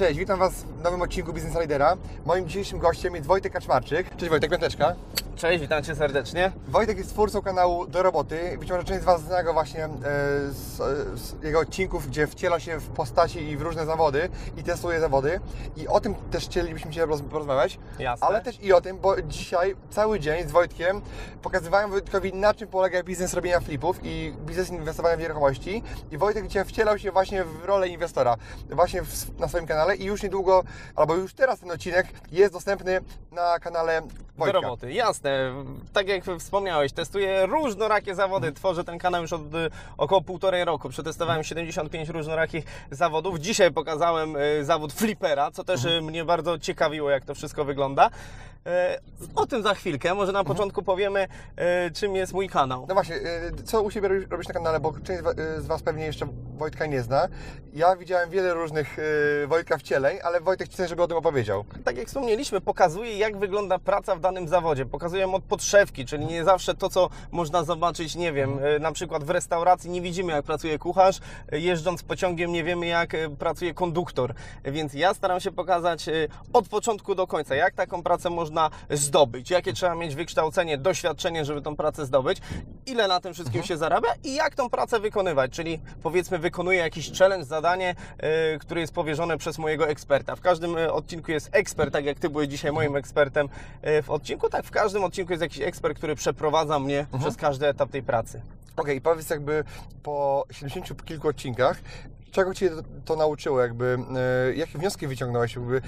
Cześć, witam Was w nowym odcinku Business Ridera. Moim dzisiejszym gościem jest Wojtek Kaczmarczyk. Cześć Wojtek, piąteczka. Cześć, witam Cię serdecznie. Wojtek jest twórcą kanału Do Roboty. Być może część z Was zna go właśnie e, z, z jego odcinków, gdzie wciela się w postaci i w różne zawody i testuje zawody. I o tym też chcielibyśmy się roz, porozmawiać. Jasne. Ale też i o tym, bo dzisiaj cały dzień z Wojtkiem pokazywałem Wojtkowi na czym polega biznes robienia flipów i biznes inwestowania w nieruchomości. I Wojtek dzisiaj wcielał się właśnie w rolę inwestora właśnie w, na swoim kanale i już niedługo, albo już teraz ten odcinek jest dostępny na kanale Wojtka. Do roboty, jasne. Tak jak wspomniałeś, testuję różnorakie zawody. Mhm. Tworzę ten kanał już od y, około półtorej roku. Przetestowałem 75 różnorakich zawodów. Dzisiaj pokazałem y, zawód flipera, co też Mhm. y, mnie bardzo ciekawiło, jak to wszystko wygląda. E, O tym za chwilkę. Może na początku powiemy, e, czym jest mój kanał. No właśnie, co u siebie robisz- na kanale, bo część z wa- z Was pewnie jeszcze Wojtka nie zna. Ja widziałem wiele różnych Wojtka wcieleń, ale Wojtek chce, żeby o tym opowiedział. tak jak wspomnieliśmy, pokazuje jak wygląda praca w danym zawodzie. Pokazuję od podszewki, czyli nie zawsze to, co można zobaczyć, nie wiem, e, na przykład w restauracji nie widzimy, jak pracuje kucharz, e, jeżdżąc pociągiem nie wiemy, jak e, pracuje konduktor. Więc ja staram się pokazać od początku do końca, jak taką pracę można zdobyć, jakie trzeba mieć wykształcenie, doświadczenie, żeby tą pracę zdobyć, ile na tym wszystkim się zarabia i jak tą pracę wykonywać, czyli powiedzmy wykonuję jakiś challenge, zadanie, które jest powierzone przez mojego eksperta. W każdym odcinku jest ekspert, tak jak Ty byłeś dzisiaj moim ekspertem e, w odcinku, tak w każdym odcinku jest jakiś ekspert, który przeprowadza mnie przez każdy etap tej pracy. Okej, powiedz jakby po 70 kilku odcinkach, czego Cię to, nauczyło, jakby, y, jakie wnioski wyciągnąłeś, jakby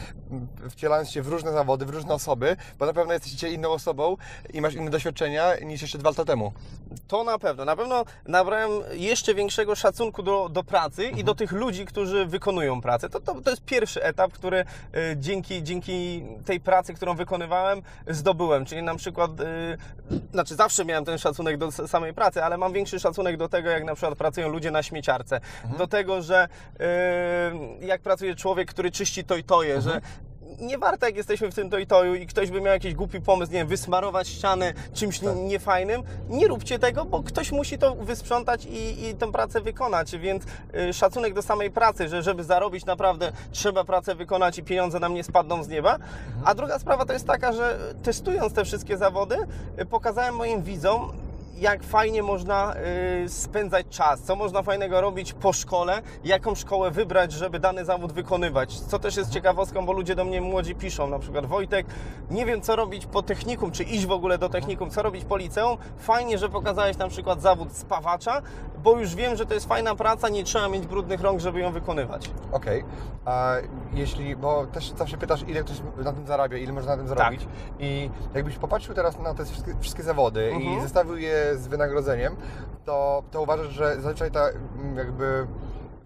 wcielając się w różne zawody, w różne osoby, bo na pewno jesteś dzisiaj inną osobą i masz inne doświadczenia niż jeszcze dwa lata temu. To na pewno. Na pewno nabrałem jeszcze większego szacunku do, do pracy i do tych ludzi, którzy wykonują pracę. To, to, to jest pierwszy etap, który e, dzięki, dzięki tej pracy, którą wykonywałem, zdobyłem. Czyli na przykład, e, znaczy zawsze miałem ten szacunek do samej pracy, ale mam większy szacunek do tego, jak na przykład pracują ludzie na śmieciarce. Do tego, że e, jak pracuje człowiek, który czyści to i toje, że nie warto, jak jesteśmy w tym toju i ktoś by miał jakiś głupi pomysł, nie wiem, wysmarować ścianę czymś Tak. niefajnym, nie róbcie tego, bo ktoś musi to wysprzątać i, i tę pracę wykonać, więc y, szacunek do samej pracy, że żeby zarobić naprawdę trzeba pracę wykonać i pieniądze nam nie spadną z nieba. A druga sprawa to jest taka, że testując te wszystkie zawody, y, pokazałem moim widzom, jak fajnie można y, spędzać czas, co można fajnego robić po szkole, jaką szkołę wybrać, żeby dany zawód wykonywać. Co też jest ciekawostką, bo ludzie do mnie młodzi piszą, na przykład Wojtek, nie wiem co robić po technikum, czy iść w ogóle do technikum, co robić po liceum. Fajnie, że pokazałeś na przykład zawód spawacza, bo już wiem, że to jest fajna praca, nie trzeba mieć brudnych rąk, żeby ją wykonywać. Okej, a jeśli, bo też zawsze pytasz, ile ktoś na tym zarabia, ile można na tym zarobić i jakbyś popatrzył teraz na te wszystkie, wszystkie zawody i Mhm. zestawił je z wynagrodzeniem, to, to uważasz, że zazwyczaj ta mm, jakby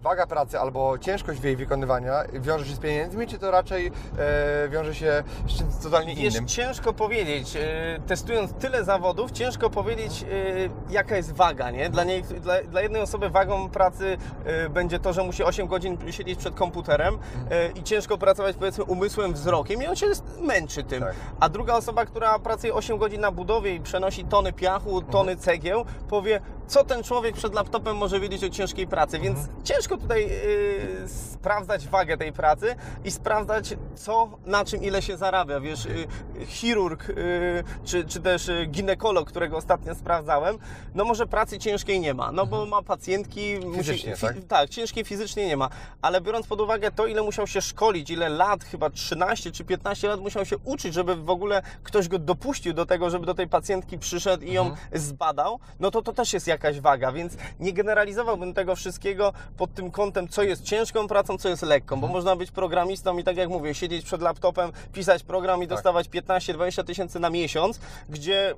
waga pracy albo ciężkość w jej wykonywania wiąże się z pieniędzmi, czy to raczej e, wiąże się z czymś totalnie innym? ciężko powiedzieć, e, testując tyle zawodów, ciężko powiedzieć, e, jaka jest waga, nie? Dla, niej, dla, dla jednej osoby wagą pracy e, będzie to, że musi 8 godzin siedzieć przed komputerem e, i ciężko pracować, powiedzmy, umysłem, wzrokiem i on się męczy tym. Tak. A druga osoba, która pracuje 8 godzin na budowie i przenosi tony piachu, tony Mhm. cegieł, powie, co ten człowiek przed laptopem może wiedzieć o ciężkiej pracy, więc Mhm. ciężko tutaj e, sprawdzać wagę tej pracy i sprawdzać, co, na czym, ile się zarabia. Wiesz, y, chirurg y, czy, czy też y, ginekolog, którego ostatnio sprawdzałem, no może pracy ciężkiej nie ma, no bo ma pacjentki... Fizycznie, musi, tak? tak, ciężkiej fizycznie nie ma, ale biorąc pod uwagę to, ile musiał się szkolić, ile lat, chyba 13 czy 15 lat musiał się uczyć, żeby w ogóle ktoś go dopuścił do tego, żeby do tej pacjentki przyszedł i ją zbadał, no to to też jest jak jakaś waga, więc nie generalizowałbym tego wszystkiego pod tym kątem, co jest ciężką pracą, co jest lekką, bo można być programistą i tak jak mówię, siedzieć przed laptopem, pisać program i dostawać 15-20 tysięcy na miesiąc, gdzie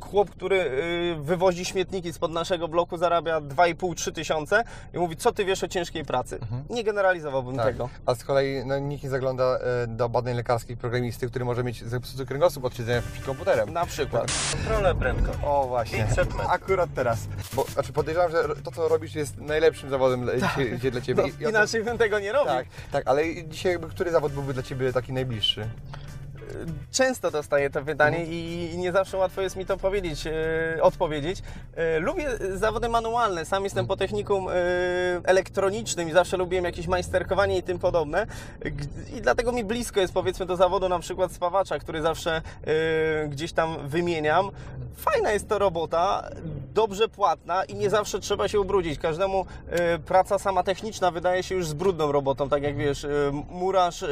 chłop, który y, wywozi śmietniki spod naszego bloku zarabia 2,5-3 tysiące i mówi, co ty wiesz o ciężkiej pracy. Nie generalizowałbym Tak. tego. A z kolei no, nikt nie zagląda e, do badań lekarskich programisty, który może mieć zepsuty kręgosłup od siedzenia przed komputerem. Na przykład. Kontrolę prędkość. O właśnie, 500 metrów. akurat teraz. Bo, znaczy podejrzewam, że to co robisz jest najlepszym zawodem dla- dzisiaj, dzisiaj dla Ciebie. No, I- inaczej bym tego nie robił. Tak, tak, ale dzisiaj jakby który zawód byłby dla Ciebie taki najbliższy? Często dostaję to pytanie i nie zawsze łatwo jest mi to powiedzieć, e, odpowiedzieć. E, lubię zawody manualne, sam jestem po technikum e, elektronicznym i zawsze lubiłem jakieś majsterkowanie i tym podobne. I dlatego mi blisko jest powiedzmy do zawodu na przykład spawacza, który zawsze gdzieś tam wymieniam. Fajna jest to robota, dobrze płatna i nie zawsze trzeba się ubrudzić. Każdemu praca sama techniczna wydaje się już z brudną robotą, tak jak wiesz, murarz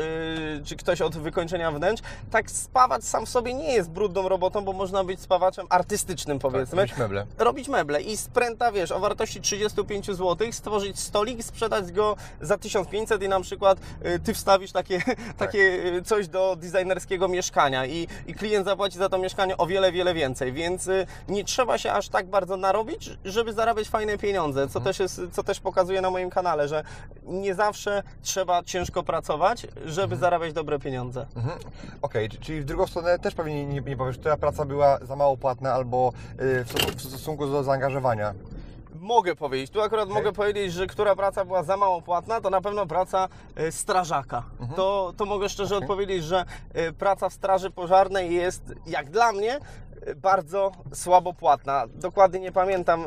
czy ktoś od wykończenia wnętrz. Tak spawacz sam w sobie nie jest brudną robotą, bo można być spawaczem artystycznym powiedzmy. Robić meble. Robić meble i spręta, wiesz, o wartości 35 zł, stworzyć stolik, sprzedać go za 1500 i na przykład y, ty wstawisz takie, takie y, coś do designerskiego mieszkania i, i klient zapłaci za to mieszkanie o wiele, wiele więcej, więc y, nie trzeba się aż tak bardzo narobić, żeby zarabiać fajne pieniądze, co, też, jest, co też pokazuję na moim kanale, że nie zawsze trzeba ciężko pracować, żeby zarabiać dobre pieniądze. Mhm. Okej, c- czyli w drugą stronę też pewnie nie, nie powiesz, która praca była za mało płatna albo y, w, stosu- w stosunku do zaangażowania. Mogę powiedzieć, tu akurat mogę powiedzieć, że która praca była za mało płatna, to na pewno praca e, strażaka. To, to mogę szczerze Okej. odpowiedzieć, że e, praca w straży pożarnej jest, jak dla mnie, bardzo słabo płatna. Dokładnie nie pamiętam,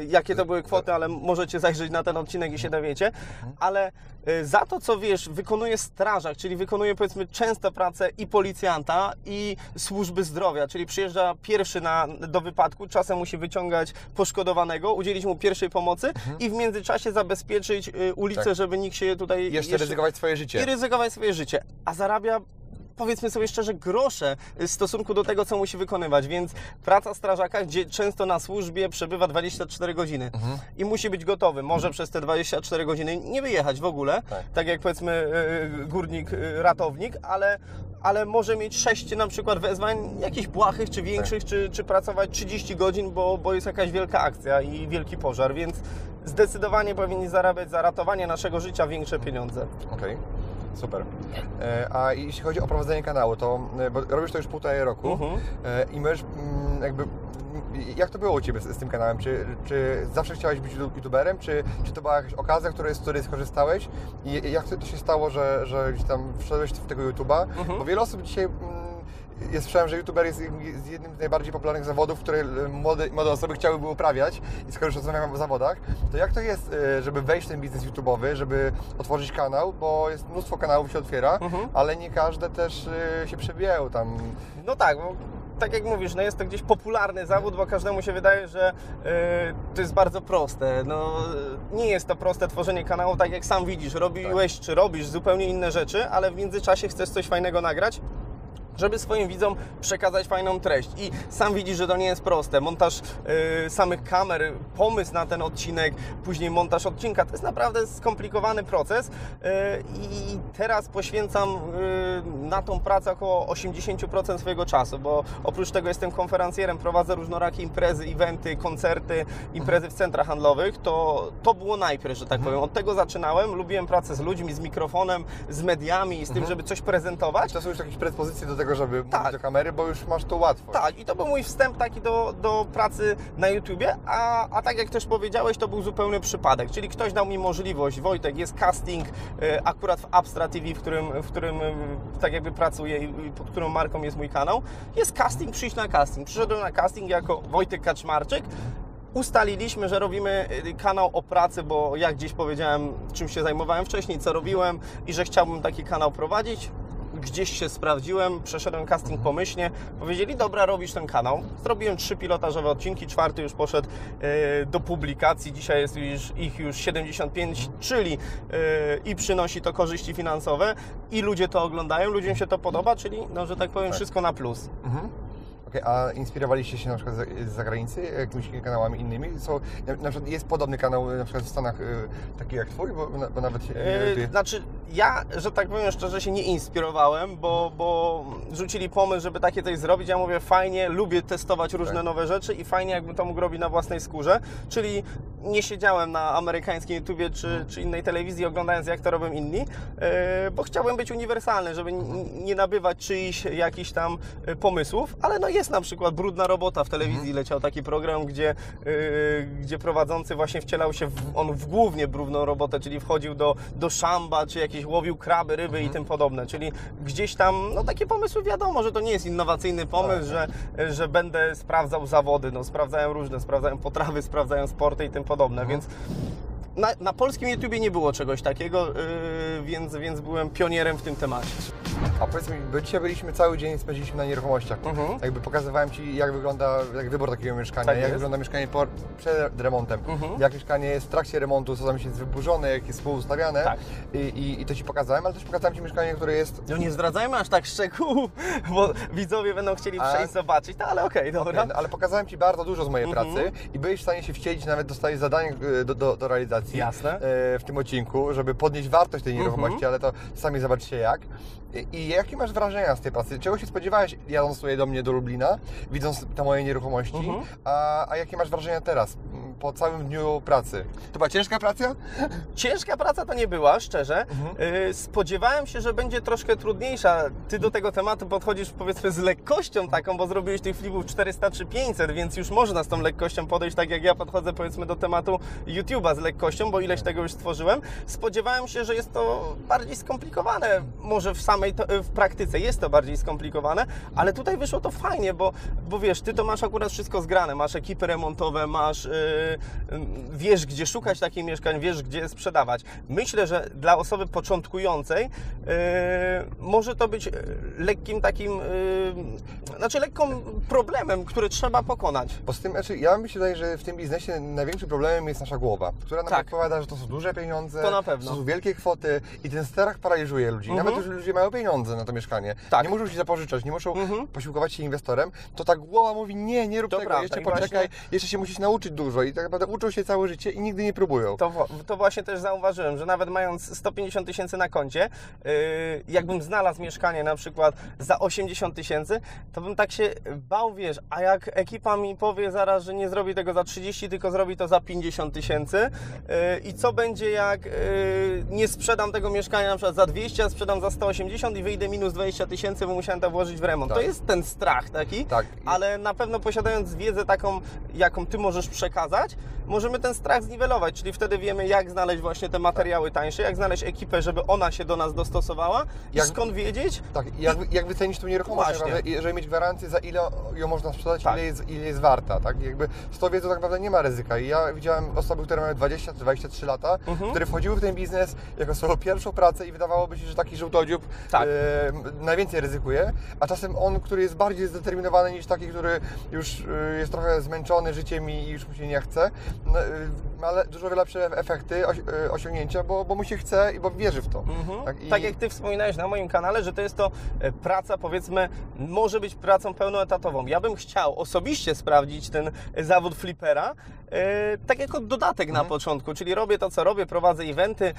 e, jakie to były kwoty, ale możecie zajrzeć na ten odcinek i się dowiecie. Ale e, za to, co wiesz, wykonuje strażak, czyli wykonuje powiedzmy często pracę i policjanta, i służby zdrowia, czyli przyjeżdża pierwszy na, do wypadku, czasem musi wyciągać poszkodowanego, udzielić mu pierwszej pomocy i w międzyczasie zabezpieczyć y, ulicę, Tak. żeby nikt się tutaj Jeszcze, ryzykować swoje życie. i ryzykować swoje życie, a zarabia powiedzmy sobie szczerze, grosze w stosunku do tego, co musi wykonywać, więc praca strażaka, gdzie często na służbie przebywa 24 godziny Mhm. i musi być gotowy, może przez te 24 godziny nie wyjechać w ogóle, Tak. tak, jak powiedzmy y, górnik, y, ratownik, ale, ale może mieć 6 na przykład wezwań jakichś błahych czy większych, czy, czy pracować 30 godzin, bo, bo jest jakaś wielka akcja i wielki pożar, więc zdecydowanie powinni zarabiać za ratowanie naszego życia większe pieniądze. Okej, super. E, a jeśli chodzi o prowadzenie kanału, to e, bo robisz to już półtorej roku Mhm. e, i możesz mm, jakby mm, jak to było u Ciebie z, z tym kanałem? Czy, czy zawsze chciałeś być youtuberem, czy, czy to była jakaś okazja, której, z której skorzystałeś i jak to się stało, że, że gdzieś tam wszedłeś w tego YouTube'a? Mhm. Bo wiele osób dzisiaj ja słyszałem, że youtuber jest jednym z najbardziej popularnych zawodów, które e, młode, młode osoby chciałyby uprawiać i skoro już rozmawiamy o zawodach, to jak to jest, e, żeby wejść w ten biznes YouTube'owy, żeby otworzyć kanał, bo jest mnóstwo kanałów się otwiera, Mhm. ale nie każde też e, się przebijają tam. No tak, bo tak jak mówisz, no jest to gdzieś popularny zawód, bo każdemu się wydaje, że e, to jest bardzo proste. No, nie jest to proste tworzenie kanału, tak jak sam widzisz, robiłeś czy robisz zupełnie inne rzeczy, ale w międzyczasie chcesz coś fajnego nagrać. Żeby swoim widzom przekazać fajną treść. I sam widzisz, że to nie jest proste. Montaż e, samych kamer, pomysł na ten odcinek, później montaż odcinka to jest naprawdę skomplikowany proces. e, I teraz poświęcam e, na tą pracę około 80% swojego czasu, bo oprócz tego jestem konferencjerem, prowadzę różnorakie imprezy, eventy, koncerty, imprezy w centrach handlowych. To, to było najpierw, że tak powiem. Od tego zaczynałem. Lubiłem pracę z ludźmi, z mikrofonem, z mediami z tym, żeby coś prezentować. To są już jakieś predyspozycje do tego, żeby Tak. mówić do kamery, bo już masz to łatwo. Tak, i to był mój wstęp taki do, do pracy na YouTubie, a, a tak jak też powiedziałeś, to był zupełny przypadek, czyli ktoś dał mi możliwość, Wojtek, jest casting e, akurat w Abstra TV, w którym, w którym e, tak jakby pracuję i pod którą marką jest mój kanał, jest casting, przyjść na casting. Przyszedłem na casting jako Wojtek Kaczmarczyk, ustaliliśmy, że robimy y, kanał o pracy, bo jak gdzieś powiedziałem, czym się zajmowałem wcześniej, co robiłem i że chciałbym taki kanał prowadzić. Gdzieś się sprawdziłem, przeszedłem casting pomyślnie. Powiedzieli, dobra, robisz ten kanał. Zrobiłem trzy pilotażowe odcinki, czwarty już poszedł y, do publikacji. Dzisiaj jest już, ich już 75, czyli y, i przynosi to korzyści finansowe, i ludzie to oglądają, ludziom się to podoba, czyli, no, że tak powiem, Tak. wszystko na plus. Mhm. Ok, Okej, a inspirowaliście się na przykład z z zagranicy, jakimiś kanałami innymi? Są, na, na przykład jest podobny kanał na przykład w Stanach, y, taki jak twój, bo, bo nawet Yy. Znaczy, ja, że tak powiem szczerze, się nie inspirowałem, bo, bo rzucili pomysł, żeby takie coś zrobić. Ja mówię, fajnie, lubię testować różne Tak. nowe rzeczy i fajnie, jakbym to mógł robić na własnej skórze. Czyli nie siedziałem na amerykańskim YouTubie czy, czy innej telewizji, oglądając, jak to robią inni, yy, bo chciałem być uniwersalny, żeby nie nabywać czyichś jakichś tam pomysłów, ale no jest na przykład Brudna Robota w telewizji, leciał taki program, gdzie, yy, gdzie prowadzący właśnie wcielał się w, on w głównie brudną robotę, czyli wchodził do, do szamba, czy jakieś łowił kraby, ryby i tym podobne, czyli gdzieś tam, no takie pomysły wiadomo, że to nie jest innowacyjny pomysł, że, że będę sprawdzał zawody, no sprawdzałem różne, sprawdzałem potrawy, sprawdzałem sporty i tym podobne, więc na, na polskim YouTubie nie było czegoś takiego, yy, więc, więc byłem pionierem w tym temacie. A powiedz mi, bo dzisiaj byliśmy cały dzień, spędziliśmy na nieruchomościach. Mhm. Jakby pokazywałem Ci, jak wygląda jak wybór takiego mieszkania, Tak jak jest. wygląda mieszkanie po, przed remontem, Mhm. jak mieszkanie jest w trakcie remontu, co tam jest wyburzone, jak jest współustawiane. Tak. I, i, I to Ci pokazałem, ale też pokazałem Ci mieszkanie, które jest No nie zdradzajmy aż tak szczegółów, bo widzowie będą chcieli A- przejść zobaczyć, no ale okej, dobra. Nie, no, ale pokazałem Ci bardzo dużo z mojej Mhm. pracy i byłeś w stanie się wcielić, nawet dostałeś zadanie e, do, do, do realizacji Jasne. e, w tym odcinku, żeby podnieść wartość tej nieruchomości, Mhm. ale to sami zobaczcie jak. I, jakie masz wrażenia z tej pracy? Czego się spodziewałeś jadąc tutaj do mnie do Lublina, widząc te moje nieruchomości, Mhm. a, a jakie masz wrażenia teraz, po całym dniu pracy? To była ciężka praca? Ciężka praca to nie była, szczerze. Mhm. Yy, Spodziewałem się, że będzie troszkę trudniejsza. Ty do tego tematu podchodzisz powiedzmy z lekkością taką, bo zrobiłeś tych flipów 400 czy 500, więc już można z tą lekkością podejść, tak jak ja podchodzę powiedzmy do tematu YouTube'a z lekkością, bo ileś tego już stworzyłem. Spodziewałem się, że jest to bardziej skomplikowane. Może w samej to, w praktyce jest to bardziej skomplikowane, ale tutaj wyszło to fajnie, bo, bo wiesz, ty to masz akurat wszystko zgrane. Masz ekipy remontowe, masz yy, wiesz, gdzie szukać takich mieszkań, wiesz, gdzie je sprzedawać. Myślę, że dla osoby początkującej yy, może to być yy, lekkim takim, yy, znaczy lekką problemem, który trzeba pokonać. Bo z tym, znaczy, ja myślę, że w tym biznesie największym problemem jest nasza głowa, która nam Tak. podpowiada, że to są duże pieniądze, To na pewno. to są wielkie kwoty i ten strach paraliżuje ludzi. Mhm. Nawet jeżeli ludzie mają pieniądze na to mieszkanie, Tak. nie muszą się zapożyczać, nie muszą Mhm. posiłkować się inwestorem, to ta głowa mówi nie, nie rób tego, jeszcze I poczekaj, właśnie- jeszcze się musisz nauczyć dużo i tak naprawdę uczą się całe życie i nigdy nie próbują. To, to właśnie też zauważyłem, że nawet mając 150 tysięcy na koncie, yy, jakbym znalazł mieszkanie na przykład za 80 tysięcy, to bym tak się bał, wiesz, a jak ekipa mi powie zaraz, że nie zrobi tego za 30, tylko zrobi to za 50 tysięcy yy, i co będzie jak yy, nie sprzedam tego mieszkania na przykład za 200, a sprzedam za 180 i wyjdę minus 20 tysięcy, bo musiałem to włożyć w remont. Tak. To jest ten strach taki, Tak. ale na pewno posiadając wiedzę taką, jaką Ty możesz przekazać, możemy ten strach zniwelować, czyli wtedy wiemy, jak znaleźć właśnie te materiały tańsze, jak znaleźć ekipę, żeby ona się do nas dostosowała i Jak- skąd wiedzieć, Tak, i jak, jak wycenić tą nieruchomość, naprawdę, i żeby mieć gwarancję, za ile ją można sprzedać, Tak. ile, jest, ile jest warta, tak? I jakby z tą wiedzą tak naprawdę nie ma ryzyka. I ja widziałem osoby, które mają 20 czy 23 lata, Mhm. które wchodziły w ten biznes jako swoją pierwszą pracę i wydawałoby się, że taki żółtodziób Tak. e, najwięcej ryzykuje, a czasem on, który jest bardziej zdeterminowany niż taki, który już e, jest trochę zmęczony życiem i już mu się nie chce, no, e, dużo lepsze efekty, oś, e, osiągnięcia, bo, bo mu się chce i bo wierzy w to. Mhm. Tak, i- Tak jak Ty wspominałeś na moim kanale, że to jest to e, praca, powiedzmy, może być pracą pełnoetatową. Ja bym chciał osobiście sprawdzić ten e, zawód flipera, tak jako dodatek Mhm. na początku, czyli robię to, co robię, prowadzę eventy,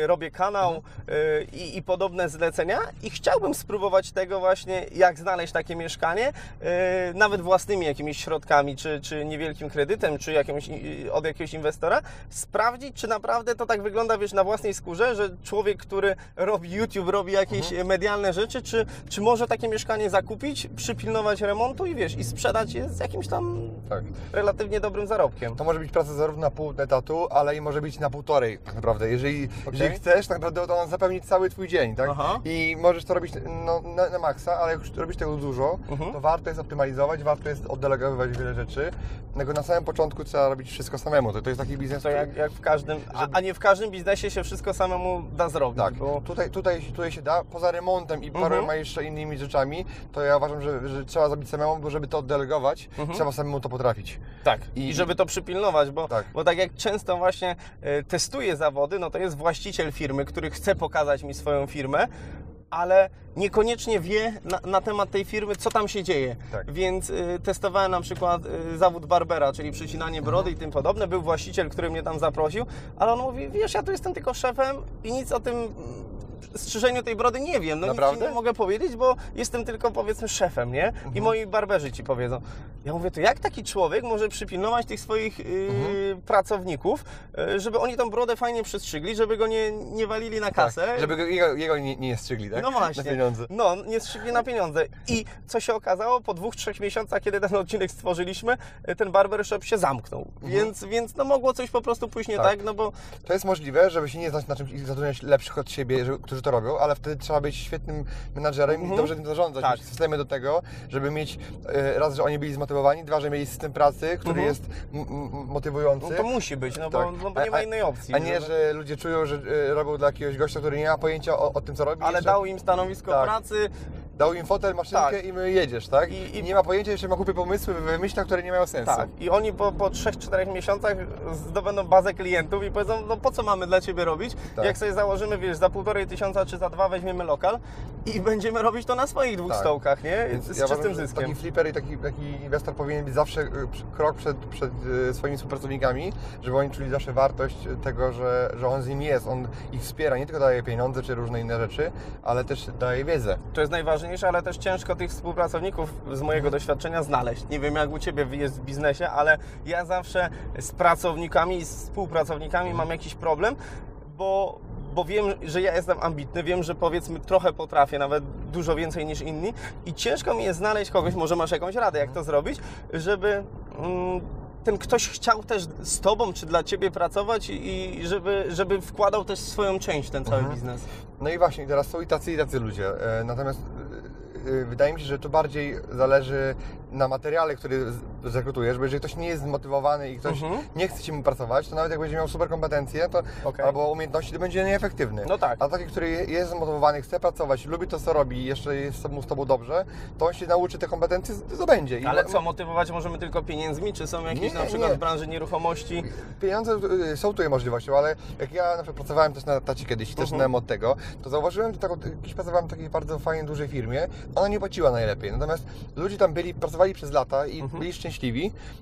e, robię kanał Mhm. e, i, i podobne zlecenia i chciałbym spróbować tego właśnie, jak znaleźć takie mieszkanie, e, nawet własnymi jakimiś środkami, czy, czy niewielkim kredytem, czy jakimś, od jakiegoś inwestora, sprawdzić, czy naprawdę to tak wygląda, wiesz, na własnej skórze, że człowiek, który robi YouTube, robi jakieś Mhm. medialne rzeczy, czy, czy może takie mieszkanie zakupić, przypilnować remontu i wiesz, i sprzedać je z jakimś tam Tak. relatywnie dobrym zarobkiem. To może być praca zarówno na pół etatu, ale i może być na półtorej tak naprawdę. Jeżeli, Okej. jeżeli chcesz, tak naprawdę to on zapełnić cały Twój dzień, tak? Aha. I możesz to robić no, na, na maksa, ale jak już robisz tego dużo, Mhm. to warto jest optymalizować, warto jest oddelegowywać wiele rzeczy. Dlatego na samym początku trzeba robić wszystko samemu. To, to jest taki biznes, To jak, jak w każdym, a, Żeby- a nie w każdym biznesie się wszystko samemu da zrobić. Tak, Bo... tutaj, tutaj, tutaj się da, poza remontem i Mhm. paroma jeszcze innymi rzeczami, to ja uważam, że, że trzeba zrobić samemu, bo żeby to oddelegować, Mhm. trzeba samemu to potrafić. Tak, I- i, żeby to przypilnować, bo Tak. bo tak jak często właśnie e, testuję zawody, no to jest właściciel firmy, który chce pokazać mi swoją firmę, ale niekoniecznie wie na, na temat tej firmy, co tam się dzieje. Tak. Więc y, testowałem na przykład y, zawód barbera, czyli przycinanie brody i tym podobne. Był właściciel, który mnie tam zaprosił, ale on mówi, wiesz, ja tu jestem tylko szefem i nic o tym strzyżeniu tej brody nie wiem. No nic Naprawdę? ci nie mogę powiedzieć, bo jestem tylko powiedzmy szefem, nie? I moi barberzy ci powiedzą. Ja mówię, to jak taki człowiek może przypilnować tych swoich y, pracowników, y, żeby oni tą brodę fajnie przystrzygli, żeby go nie, nie walili na kasę. Tak, żeby go, jego, jego nie, nie strzygli, tak? No właśnie. Na pieniądze. No, nie strzygli na pieniądze. I co się okazało, po dwóch, trzech miesiącach, kiedy ten odcinek stworzyliśmy, y, ten barbershop się zamknął. Więc, więc no mogło coś po prostu pójść nie tak, Tak. no bo To jest możliwe, żeby się nie znać na czymś i zatrudniać lepszych od siebie, żeby, którzy to robią, ale wtedy trzeba być świetnym menadżerem i dobrze tym zarządzać, Tak. systemy do tego, żeby mieć e, raz, że oni byli zmotywowani, dwa, że mieli system pracy, który Mhm. jest motywujący. no to musi być, no bo, Tak. no bo nie ma innej opcji. A nie, żeby- że ludzie czują, że e, robią dla jakiegoś gościa, który nie ma pojęcia o, o tym, co robi. Ale jeszcze dał im stanowisko Tak. pracy, dał im fotel, maszynkę Tak. i my jedziesz, tak? I- I, nie ma pojęcia, jeszcze ma głupie pomysły, wymyśla, które nie mają sensu. Tak. I oni po, po 3-4 miesiącach zdobędą bazę klientów i powiedzą, no po co mamy dla Ciebie robić? Tak. Jak sobie założymy, wiesz, za półtorej tysiąca czy za dwa weźmiemy lokal i będziemy robić to na swoich dwóch Tak. stołkach, nie? Więc Z ja czystym uważam, zyskiem. Taki flipper i taki, taki inwestor powinien być zawsze y, krok przed, przed y, swoimi współpracownikami, żeby oni czuli zawsze wartość tego, że, że on z nimi jest. On ich wspiera, nie tylko daje pieniądze czy różne inne rzeczy, ale też daje wiedzę. To jest najważniejsze, ale też ciężko tych współpracowników z mojego doświadczenia znaleźć. Nie wiem jak u Ciebie jest w biznesie, ale ja zawsze z pracownikami i z współpracownikami mam jakiś problem, bo, bo wiem, że ja jestem ambitny, wiem, że powiedzmy trochę potrafię, nawet dużo więcej niż inni i ciężko mi jest znaleźć kogoś, może masz jakąś radę, jak to zrobić, żeby... Mm, ten ktoś chciał też z Tobą czy dla Ciebie pracować i i żeby, żeby wkładał też swoją część w ten cały biznes. No i właśnie, teraz są i tacy, i tacy ludzie. E, Natomiast wydaje mi się, że to bardziej zależy na materiale, który z- zrekrutujesz, bo jeżeli ktoś nie jest zmotywowany i ktoś Mhm. nie chce Ci pracować, to nawet jak będzie miał super kompetencje to, Okej. albo umiejętności, to będzie nieefektywny. No tak. A taki, który jest zmotywowany, chce pracować, lubi to, co robi, jeszcze jest mu z Tobą dobrze, to on się nauczy te kompetencje, zdobędzie. I Ale co, motywować możemy tylko pieniędzmi? Czy są jakieś Nie, na przykład nie. w branży nieruchomości? Pieniądze y, są tutaj możliwością, ale jak ja na przykład pracowałem też na tacie kiedyś i też Mhm. uh od tego, to zauważyłem, że taką, kiedyś pracowałem w takiej bardzo fajnej, dużej firmie, ona nie płaciła najlepiej. Natomiast ludzie tam byli, pracowali przez lata i Mhm. byli szczęśliwi,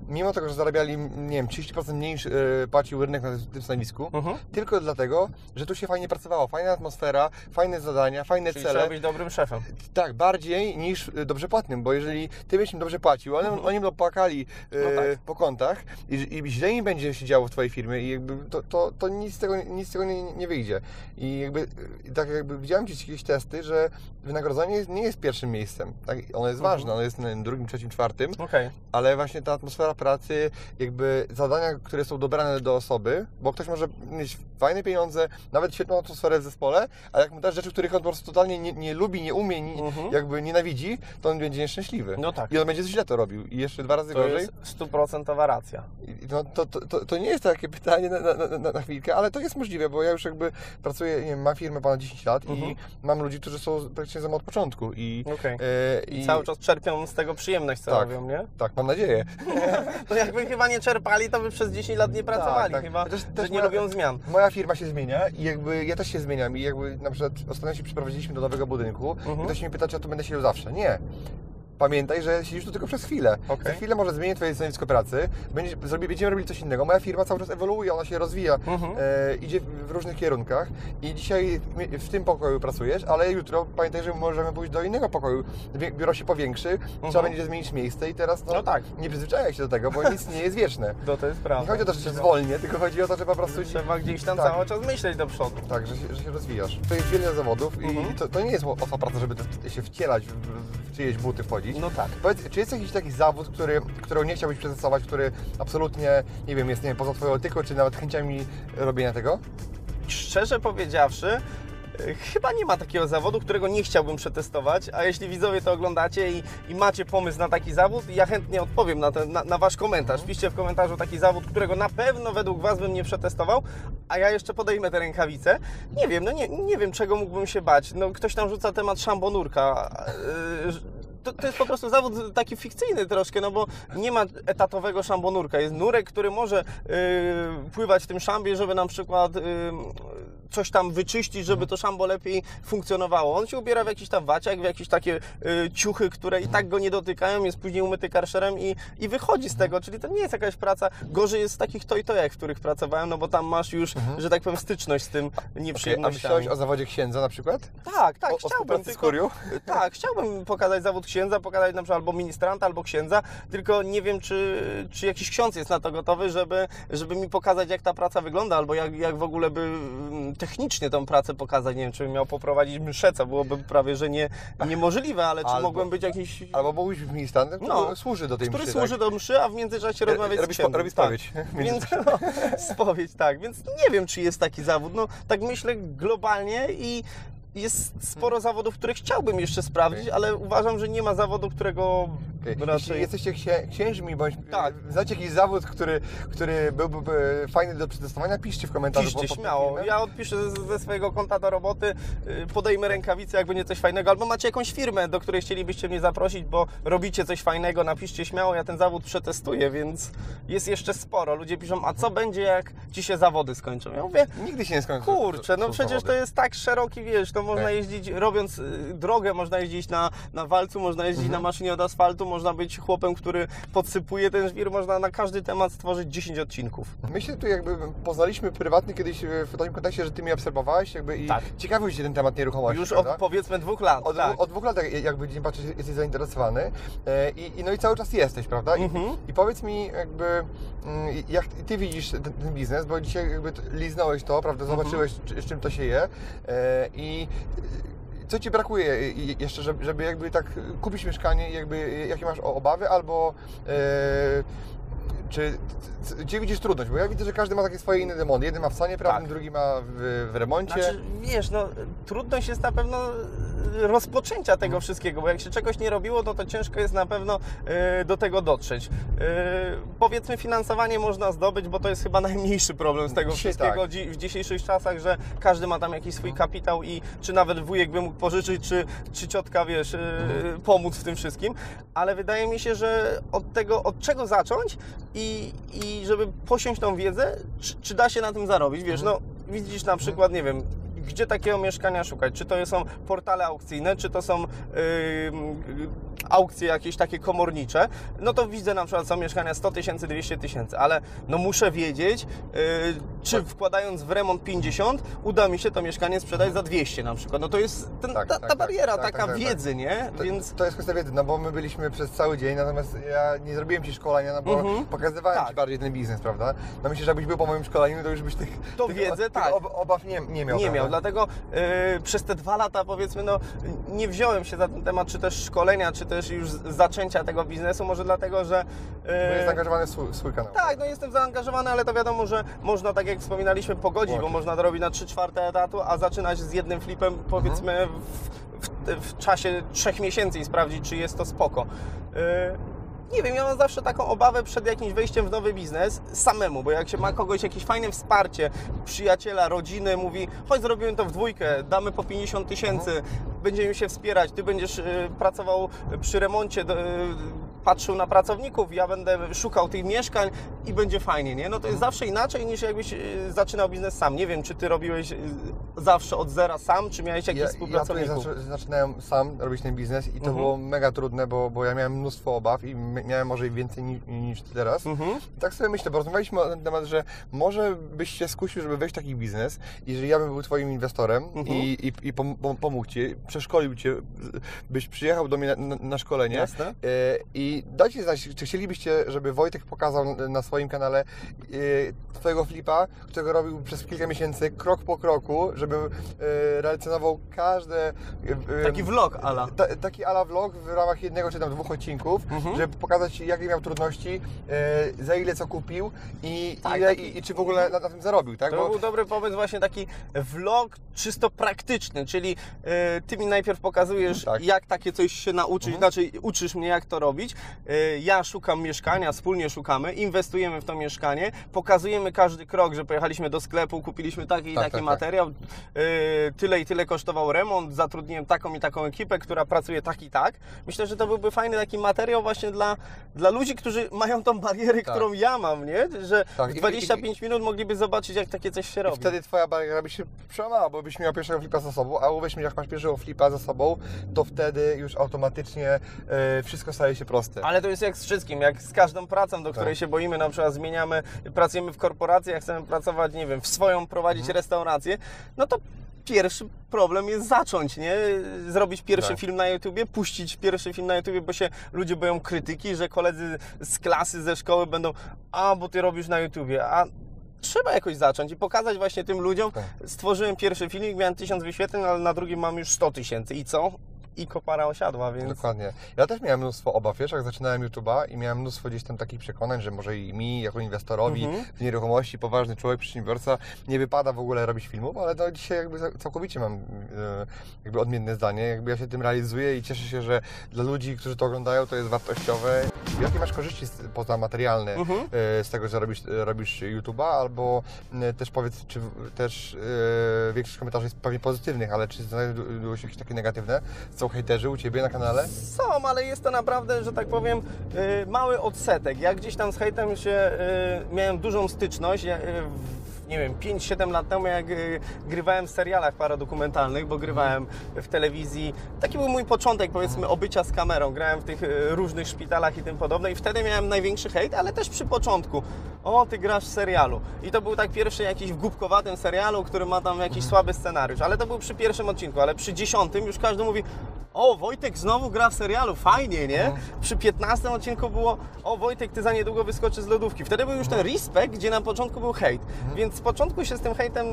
mimo tego, że zarabiali, nie wiem, 30% mniej niż y, płacił rynek na tym stanowisku, Mhm. tylko dlatego, że tu się fajnie pracowało. Fajna atmosfera, fajne zadania, fajne Czyli cele. trzeba być dobrym szefem. Tak, bardziej niż y, dobrze płatnym, bo jeżeli ty byś im dobrze płacił, oni, oni będą płakali y, No tak. po kontach i, i źle im będzie się działo w twojej firmie i jakby to, to, to nic z tego, nic z tego nie, nie wyjdzie. I jakby tak jakby widziałem gdzieś jakieś testy, że wynagrodzenie nie jest pierwszym miejscem. Tak? Ono jest Mhm. ważne, ono jest na drugim, trzecim, czwartym, Okej. ale właśnie ta atmosfera pracy, jakby zadania, które są dobrane do osoby, bo ktoś może mieć fajne pieniądze, nawet świetną atmosferę w zespole, a jak mu dasz rzeczy, których on po prostu totalnie nie, nie lubi, nie umie, nie, Mhm. jakby nienawidzi, to on będzie nieszczęśliwy. No tak. I on będzie źle to robił i jeszcze dwa razy To gorzej. jest stuprocentowa racja. I No, to, to, to, to nie jest takie pytanie na, na, na, na chwilkę, ale to jest możliwe, bo ja już jakby pracuję, nie wiem, mam firmę ponad 10 lat Mhm. i mam ludzi, którzy są praktycznie ze mną od początku i, Okej. e, I cały czas czerpią z tego przyjemność, co Tak. robią, nie? Tak, mam nadzieję. No jakby chyba nie czerpali, to by przez 10 lat nie pracowali. tak. Chyba, Chociaż że też nie moja- lubią zmian. Moja firma się zmienia i jakby ja też się zmieniam i jakby na przykład ostatnio się przeprowadziliśmy do nowego budynku Mhm. i ktoś mnie pyta, czy ja tu będę siedział zawsze. Nie. Pamiętaj, że siedzisz tu tylko przez chwilę. Okej. Za chwilę może zmienić Twoje stanowisko pracy, będziemy robili coś innego. Moja firma cały czas ewoluuje, ona się rozwija, Mhm. e, idzie w różnych kierunkach i dzisiaj w- tym pokoju pracujesz, ale jutro pamiętaj, że możemy pójść do innego pokoju. Biuro się powiększy, trzeba będzie zmienić miejsce i teraz no, No tak. nie przyzwyczajaj się do tego, bo nic nie jest wieczne. To, to jest prawda. Nie chodzi o to, że się zwolnię, tylko chodzi o to, że po prostu Trzeba gdzieś tam Tak. cały czas myśleć do przodu. tak, że się, że się rozwijasz. To jest wiele zawodów Mhm. i to, to nie jest łatwa praca, żeby się wcielać, w, w czyjeś buty wchodzić. No tak. Powiedz, czy jest jakiś taki zawód, który, którego nie chciałbyś przetestować, który absolutnie, nie wiem, jest nie wiem, poza Twoją etyką, czy nawet chęciami robienia tego? Szczerze powiedziawszy, y, chyba nie ma takiego zawodu, którego nie chciałbym przetestować, a jeśli widzowie to oglądacie i, i macie pomysł na taki zawód, ja chętnie odpowiem na, ten, na, na Wasz komentarz. Piszcie w komentarzu taki zawód, którego na pewno według Was bym nie przetestował, a ja jeszcze podejmę te rękawice. Nie wiem, no nie, nie wiem czego mógłbym się bać. No ktoś tam rzuca temat szambonurka. Yy, to, to jest po prostu zawód taki fikcyjny troszkę, no bo nie ma etatowego szambonurka. Jest nurek, który może yy, pływać w tym szambie, żeby na przykład yy, coś tam wyczyścić, żeby to szambo lepiej funkcjonowało. On się ubiera w jakiś tam waciak, w jakieś takie y, ciuchy, które i tak go nie dotykają, jest później umyty karszerem i, i wychodzi z tego, czyli to nie jest jakaś praca, gorzej jest z takich toj-tojach, w których pracowałem, no bo tam masz już, że tak powiem, styczność z tym Okej, a nieprzyjemnościami. myślałeś o zawodzie księdza na przykład? Tak, tak, O- o chciałbym. z tylko-? Tak, chciałbym pokazać zawód księdza, pokazać na przykład albo ministranta, albo księdza, tylko nie wiem, czy, czy jakiś ksiądz jest na to gotowy, żeby, żeby mi pokazać, jak ta praca wygląda, albo jak, jak w ogóle by mm, technicznie tą pracę pokazać. Nie wiem, czy bym miał poprowadzić mszę, co byłoby prawie, że nie, niemożliwe, ale czy Albo- mogłem być jakiś... Albo być ministrantem, który No, służy do tej który mszy, służy tak? do mszy, a w międzyczasie rozmawiać z robisz po- księdzem. robisz tak. spowiedź w Więc no, spowiedź, tak. Więc nie wiem, czy jest taki zawód. No, tak myślę globalnie i jest sporo zawodów, które chciałbym jeszcze sprawdzić, ale uważam, że nie ma zawodu, którego Okej. Jeśli raczej... jesteście księ- księżmi, bądź Tak. e, znacie jakiś zawód, który, który byłby e, fajny do przetestowania, piszcie w komentarzu. Piszcie śmiało. Ja odpiszę ze swojego konta do roboty, y, podejmę rękawice, jak będzie coś fajnego, albo macie jakąś firmę, do której chcielibyście mnie zaprosić, bo robicie coś fajnego, napiszcie śmiało, ja ten zawód przetestuję, więc jest jeszcze sporo. Ludzie piszą, a co będzie, jak ci się zawody skończą? Ja mówię, Nigdy się nie skończy. Kurczę, no przecież to jest tak szeroki, wiesz, można Tak. jeździć, robiąc y, drogę, można jeździć na, na walcu, można jeździć Mhm. na maszynie od asfaltu, można być chłopem, który podsypuje ten żwir, można na każdy temat stworzyć 10 odcinków. My się tu jakby poznaliśmy prywatnie kiedyś e, w takim kontekście, że Ty mnie obserwowałeś jakby i Tak. ciekawił Cię ten temat nieruchomości, Już od powiedzmy dwóch lat, Od, tak. od dwóch lat jak- jakby patrzę, jesteś zainteresowany e, i, i no i cały czas jesteś, prawda? I, Mhm. i powiedz mi jakby mm, jak ty widzisz ten, ten biznes, bo dzisiaj jakby liznąłeś to, prawda? Mhm. Zobaczyłeś czy- z czym to się je e, co Ci brakuje i- i- jeszcze, żeby, żeby jakby tak kupić mieszkanie jakby jakie masz obawy albo e, czy gdzie widzisz trudność? Bo ja widzę, że każdy ma takie swoje inne demony. Jeden ma w stanie prawnym, Tak. drugi ma w, w remoncie. Znaczy, wiesz, no trudność jest na pewno y, rozpoczęcia tego wszystkiego, bo jak się czegoś nie robiło, to to ciężko jest na pewno y, do tego dotrzeć. Y, powiedzmy, finansowanie można zdobyć, bo to jest chyba najmniejszy problem z tego Dzisiaj wszystkiego tak. dzi- w dzisiejszych czasach, że każdy ma tam jakiś swój kapitał i czy nawet wujek by mógł pożyczyć, czy, czy ciotka, wiesz, y, pomóc w tym wszystkim, ale wydaje mi się, że od tego, od czego zacząć i, i żeby posiąść tą wiedzę, czy, czy da się na tym zarobić, wiesz, no widzisz na przykład, nie wiem, gdzie takiego mieszkania szukać? Czy to są portale aukcyjne, czy to są yy, aukcje jakieś takie komornicze? No to widzę na przykład są mieszkania 100 tysięcy, 200 tysięcy, ale no muszę wiedzieć, yy, czy wkładając w remont 50 uda mi się to mieszkanie sprzedać za 200 na przykład. No to jest ten, Tak, ta, tak, ta tak, bariera tak, tak, taka tak, tak. wiedzy, nie? To, Więc to jest kwestia wiedzy, no bo my byliśmy przez cały dzień, natomiast ja nie zrobiłem Ci szkolenia, no bo Mhm. pokazywałem Tak. Ci bardziej ten biznes, prawda? No myślę, że jakbyś był po moim szkoleniu, to już byś tych, To tych, wiedzę, tych tak. ob, obaw nie, nie miał. Nie miał, prawda? Dlatego yy, przez te dwa lata powiedzmy, no nie wziąłem się za ten temat, czy też szkolenia, czy też już zaczęcia tego biznesu, może dlatego, że... Bo yy, jest zaangażowany w swój, swój kanał. tak, no jestem zaangażowany, ale to wiadomo, że można, tak jak wspominaliśmy, pogodzić, bo Łączyć. można to robić na 3 czwarte etatu, a zaczynać z jednym flipem, powiedzmy, w, w, w czasie trzech miesięcy i sprawdzić, czy jest to spoko. Yy, nie wiem, ja mam zawsze taką obawę przed jakimś wejściem w nowy biznes samemu, bo jak się ma kogoś, jakieś fajne wsparcie, przyjaciela, rodziny, mówi, chodź zrobimy to w dwójkę, damy po 50 tysięcy, będziemy się wspierać, ty będziesz y, pracował przy remoncie, y, patrzył na pracowników, ja będę szukał tych mieszkań i będzie fajnie, nie? No to jest zawsze inaczej niż jakbyś y, zaczynał biznes sam. Nie wiem, czy ty robiłeś zawsze od zera sam, czy miałeś jakichś Ja, ja współpracowników? zaczę, zaczynałem sam robić ten biznes i to Mhm. było mega trudne, bo, bo ja miałem mnóstwo obaw i miałem może więcej ni, niż ty teraz. Mhm. Tak sobie myślę, bo rozmawialiśmy o ten temat, że może byś się skusił, żeby wejść w taki biznes i że ja bym był Twoim inwestorem Mhm. i, i, i pom, pom, pomógł Ci, przeszkolił Cię, byś przyjechał do mnie na, na, szkolenie Jasne. e, i dajcie znać, czy chcielibyście, żeby Wojtek pokazał na swoim kanale e, Twojego flipa, którego robił przez kilka miesięcy, krok po kroku, żeby e, relacjonował każde... Taki vlog ala. ta, taki ala vlog w ramach jednego czy tam dwóch odcinków, Mhm. żeby pokazać jakie miał trudności, za ile co kupił i, Tak, ile, taki- i, i czy w ogóle na, na tym zarobił, tak? To Bo, był dobry pomysł właśnie taki vlog czysto praktyczny, czyli ty ty mi najpierw pokazujesz, Tak. jak takie coś się nauczyć, znaczy uczysz mnie, jak to robić. Y, Ja szukam mieszkania, wspólnie szukamy, inwestujemy w to mieszkanie, pokazujemy każdy krok, że pojechaliśmy do sklepu, kupiliśmy taki i Tak, taki tak, tak. materiał, y, tyle i tyle kosztował remont, zatrudniłem taką i taką ekipę, która pracuje tak i tak. Myślę, że to byłby fajny taki materiał właśnie dla, dla ludzi, którzy mają tą barierę, Tak. którą ja mam, nie? Że Tak, w i- 25 minut mogliby zobaczyć, jak takie coś się I robi. wtedy twoja bariera by się przełamała, bo byś miał pierwszego flipa za sobą, a mi, jak masz pierwszego flipa za sobą, to wtedy już automatycznie e, wszystko staje się proste. Ale to jest jak z wszystkim, jak z każdą pracą, do której Tak. się boimy, na przykład zmieniamy, pracujemy w korporacjach, chcemy pracować, nie wiem, w swoją prowadzić Mhm. restaurację, no to pierwszy problem jest zacząć, nie? Zrobić pierwszy Tak. film na YouTubie, puścić pierwszy film na YouTubie, bo się ludzie boją krytyki, że koledzy z klasy, ze szkoły będą, a bo ty robisz na YouTubie, a trzeba jakoś zacząć i pokazać właśnie tym ludziom. Tak. Stworzyłem pierwszy filmik, miałem tysiąc wyświetleń, ale na drugim mam już 100 tysięcy i co? I kopara osiadła, więc... Dokładnie. Ja też miałem mnóstwo obaw, wiesz, jak zaczynałem YouTube'a i miałem mnóstwo gdzieś tam takich przekonań, że może i mi, jako inwestorowi Mhm. w nieruchomości, poważny człowiek, przedsiębiorca, nie wypada w ogóle robić filmów, ale no dzisiaj jakby całkowicie mam e, jakby odmienne zdanie, jakby ja się tym realizuję i cieszę się, że dla ludzi, którzy to oglądają, to jest wartościowe. Jakie masz korzyści poza materialne Mhm. e, z tego, że robisz, robisz YouTube'a, albo też powiedz, czy też e, większość komentarzy jest pewnie pozytywnych, ale czy znajdują się jakieś takie negatywne? Są hejterzy u Ciebie na kanale? Są, ale jest to naprawdę, że tak powiem, y, mały odsetek. Ja gdzieś tam z hejtem się y, miałem dużą styczność. Y, nie wiem, 5-7 lat temu, jak grywałem w serialach paradokumentalnych, bo grywałem w telewizji. Taki był mój początek, powiedzmy, obycia z kamerą. Grałem w tych różnych szpitalach i tym podobne. I wtedy miałem największy hejt, ale też przy początku. O, ty grasz w serialu. I to był tak pierwszy jakiś wgłupkowatym serialu, który ma tam jakiś słaby scenariusz. Ale to był przy pierwszym odcinku, ale przy dziesiątym już każdy mówi o, Wojtek znowu gra w serialu, fajnie, nie? Przy 15 odcinku było, o Wojtek, ty za niedługo wyskoczysz z lodówki. Wtedy był już ten respekt, gdzie na początku był hejt. Więc z początku się z tym hejtem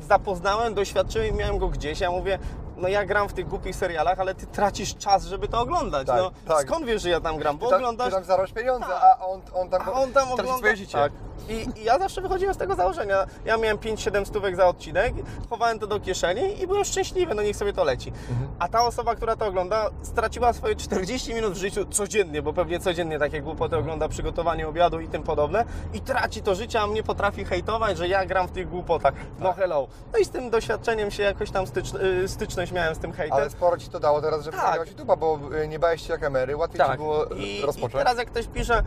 zapoznałem, doświadczyłem i miałem go gdzieś. Ja mówię, no ja gram w tych głupich serialach, ale ty tracisz czas, żeby to oglądać. Tak, no, tak. Skąd wiesz, że ja tam gram? Bo Ty tam, oglądasz... ty tam zarobisz pieniądze, Tak. a on, on tam, A on tam ogląda... swoje życie. Tak. I, I ja zawsze wychodziłem z tego założenia. Ja miałem 5-7 stówek za odcinek, chowałem to do kieszeni i byłem szczęśliwy, no niech sobie to leci. Mhm. A ta osoba, która to ogląda, straciła swoje 40 minut w życiu codziennie, bo pewnie codziennie takie głupoty ogląda przygotowanie obiadu i tym podobne i traci to życie, a mnie potrafi hejtować, że ja gram w tych głupotach. No Tak. hello. No i z tym doświadczeniem się jakoś tam stycz, y, styczność miałem z tym hejtem. Ale sporo Ci to dało teraz, żeby Tak. nagrywać YouTube'a, bo y, nie bałeś się kamery, łatwiej Ci było I, I rozpocząć. teraz jak ktoś pisze,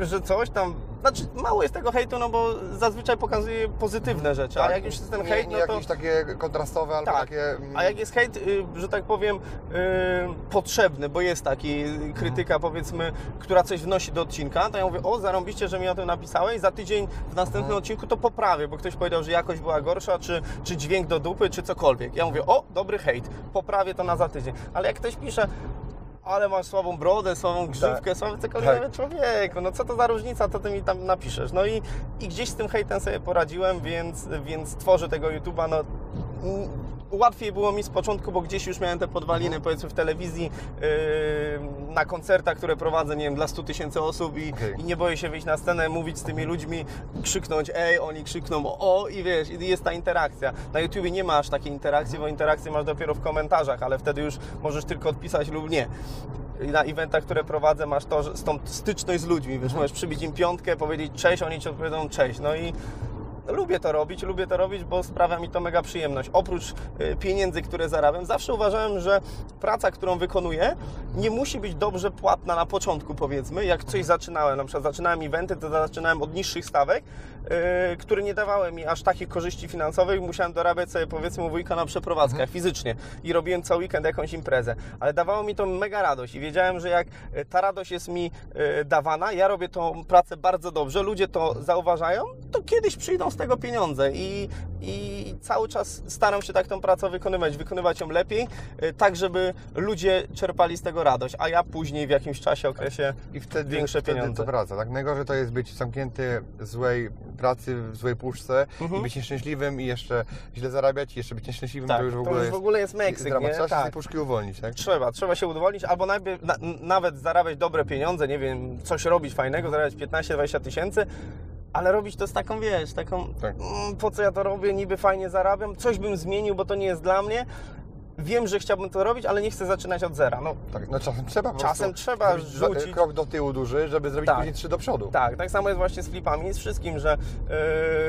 e, że coś tam, znaczy mało jest tego hejtu, no bo zazwyczaj pokazuje pozytywne rzeczy, a Tak, jak już jest ten nie, hejt, nie no to... jakieś takie kontrastowe albo Tak, takie... mm, a jak jest hejt, y, że tak powiem, y, potrzebny, bo jest taki krytyka, powiedzmy, która coś wnosi do odcinka, to ja mówię, o, zarąbiście, że mi o tym napisałeś, za tydzień w następnym Mhm. odcinku to poprawię, bo ktoś powiedział, że jakość była gorsza, czy, czy dźwięk do dupy, czy cokolwiek. Ja mówię, o, dobry hejt, poprawię to na za tydzień. Ale jak ktoś pisze, ale masz słabą brodę, słabą grzywkę, słaby cokolwiek, Tak. człowieku, no co to za różnica, co ty mi tam napiszesz? No i, i gdzieś z tym hejtem sobie poradziłem, więc, więc tworzę tego YouTube'a, no łatwiej było mi z początku, bo gdzieś już miałem te podwaliny, Mhm. powiedzmy w telewizji, yy, na koncertach, które prowadzę, nie wiem, dla 100 tysięcy osób i, Okej. i nie boję się wyjść na scenę, mówić z tymi ludźmi, krzyknąć ej, oni krzykną o i wiesz, i jest ta interakcja. Na YouTubie nie ma aż takiej interakcji, bo interakcję masz dopiero w komentarzach, ale wtedy już możesz tylko odpisać lub nie. I na eventach, które prowadzę, masz to, że z tą styczność z ludźmi, wiesz, możesz przybić im piątkę, powiedzieć cześć, oni ci odpowiedzą cześć. No i lubię to robić, lubię to robić, bo sprawia mi to mega przyjemność. Oprócz y, pieniędzy, które zarabiam, zawsze uważałem, że praca, którą wykonuję, nie musi być dobrze płatna na początku, powiedzmy. Jak coś zaczynałem, na przykład zaczynałem eventy, to zaczynałem od niższych stawek, y, które nie dawały mi aż takich korzyści finansowych. Musiałem dorabiać sobie, powiedzmy, wujka na przeprowadzkach fizycznie i robiłem cały weekend jakąś imprezę. Ale dawało mi to mega radość i wiedziałem, że jak y, ta radość jest mi y, dawana, ja robię tą pracę bardzo dobrze, ludzie to zauważają, to kiedyś przyjdą z tego pieniądze i, i cały czas staram się tak tą pracę wykonywać, wykonywać ją lepiej, y, tak żeby ludzie czerpali z tego radość, a ja później w jakimś czasie, okresie I wtedy, większe wtedy pieniądze. to wraca, tak? Najgorzej to jest być zamknięty w złej pracy, w złej puszce Mhm. i być nieszczęśliwym i jeszcze źle zarabiać i jeszcze być nieszczęśliwym, tak, to już w ogóle to już jest, w ogóle jest Meksyk, dramat. nie? Trzeba się z tej Tak. puszki uwolnić, tak? Trzeba, trzeba się udowolnić, albo najpierw, na, nawet zarabiać dobre pieniądze, nie wiem, coś robić fajnego, zarabiać 15-20 tysięcy, ale robić to z taką, wiesz, taką, Tak. mm, po co ja to robię, niby fajnie zarabiam, coś bym zmienił, bo to nie jest dla mnie, wiem, że chciałbym to robić, ale nie chcę zaczynać od zera. No, Tak, no czasem trzeba Czasem trzeba rzucić. krok do tyłu duży, żeby zrobić Tak. później trzy do przodu. tak, tak samo jest właśnie z flipami, z wszystkim, że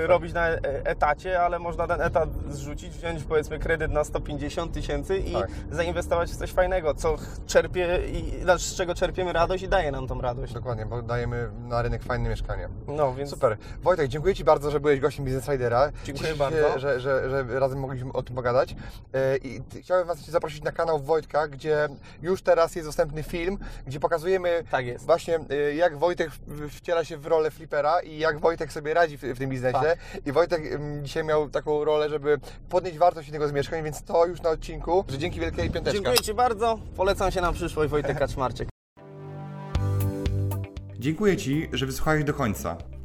yy, robić na e- etacie, ale można ten etat zrzucić, wziąć powiedzmy kredyt na 150 tysięcy i Tak. zainwestować w coś fajnego, co czerpie i znaczy, z czego czerpiemy radość i daje nam tą radość. Dokładnie, bo dajemy na rynek fajne mieszkanie. No, więc Super. Wojtek, dziękuję Ci bardzo, że byłeś gościem Business Ridera. Dziękuję Cieszę bardzo. Się, że, że, że razem mogliśmy o tym pogadać. E, I t- chciałem Was zaprosić na kanał Wojtka, gdzie już teraz jest dostępny film, gdzie pokazujemy Tak jest. właśnie e, jak Wojtek wciela się w rolę flipera i jak Wojtek sobie radzi w, w tym biznesie. Tak. I Wojtek dzisiaj miał taką rolę, żeby podnieść wartość jednego z mieszkań, więc to już na odcinku. Że dzięki wielkiej piąteczka. Dziękuję Ci bardzo. Polecam się na przyszłość Wojtek Kaczmarczyk. Dziękuję Ci, że wysłuchałeś do końca.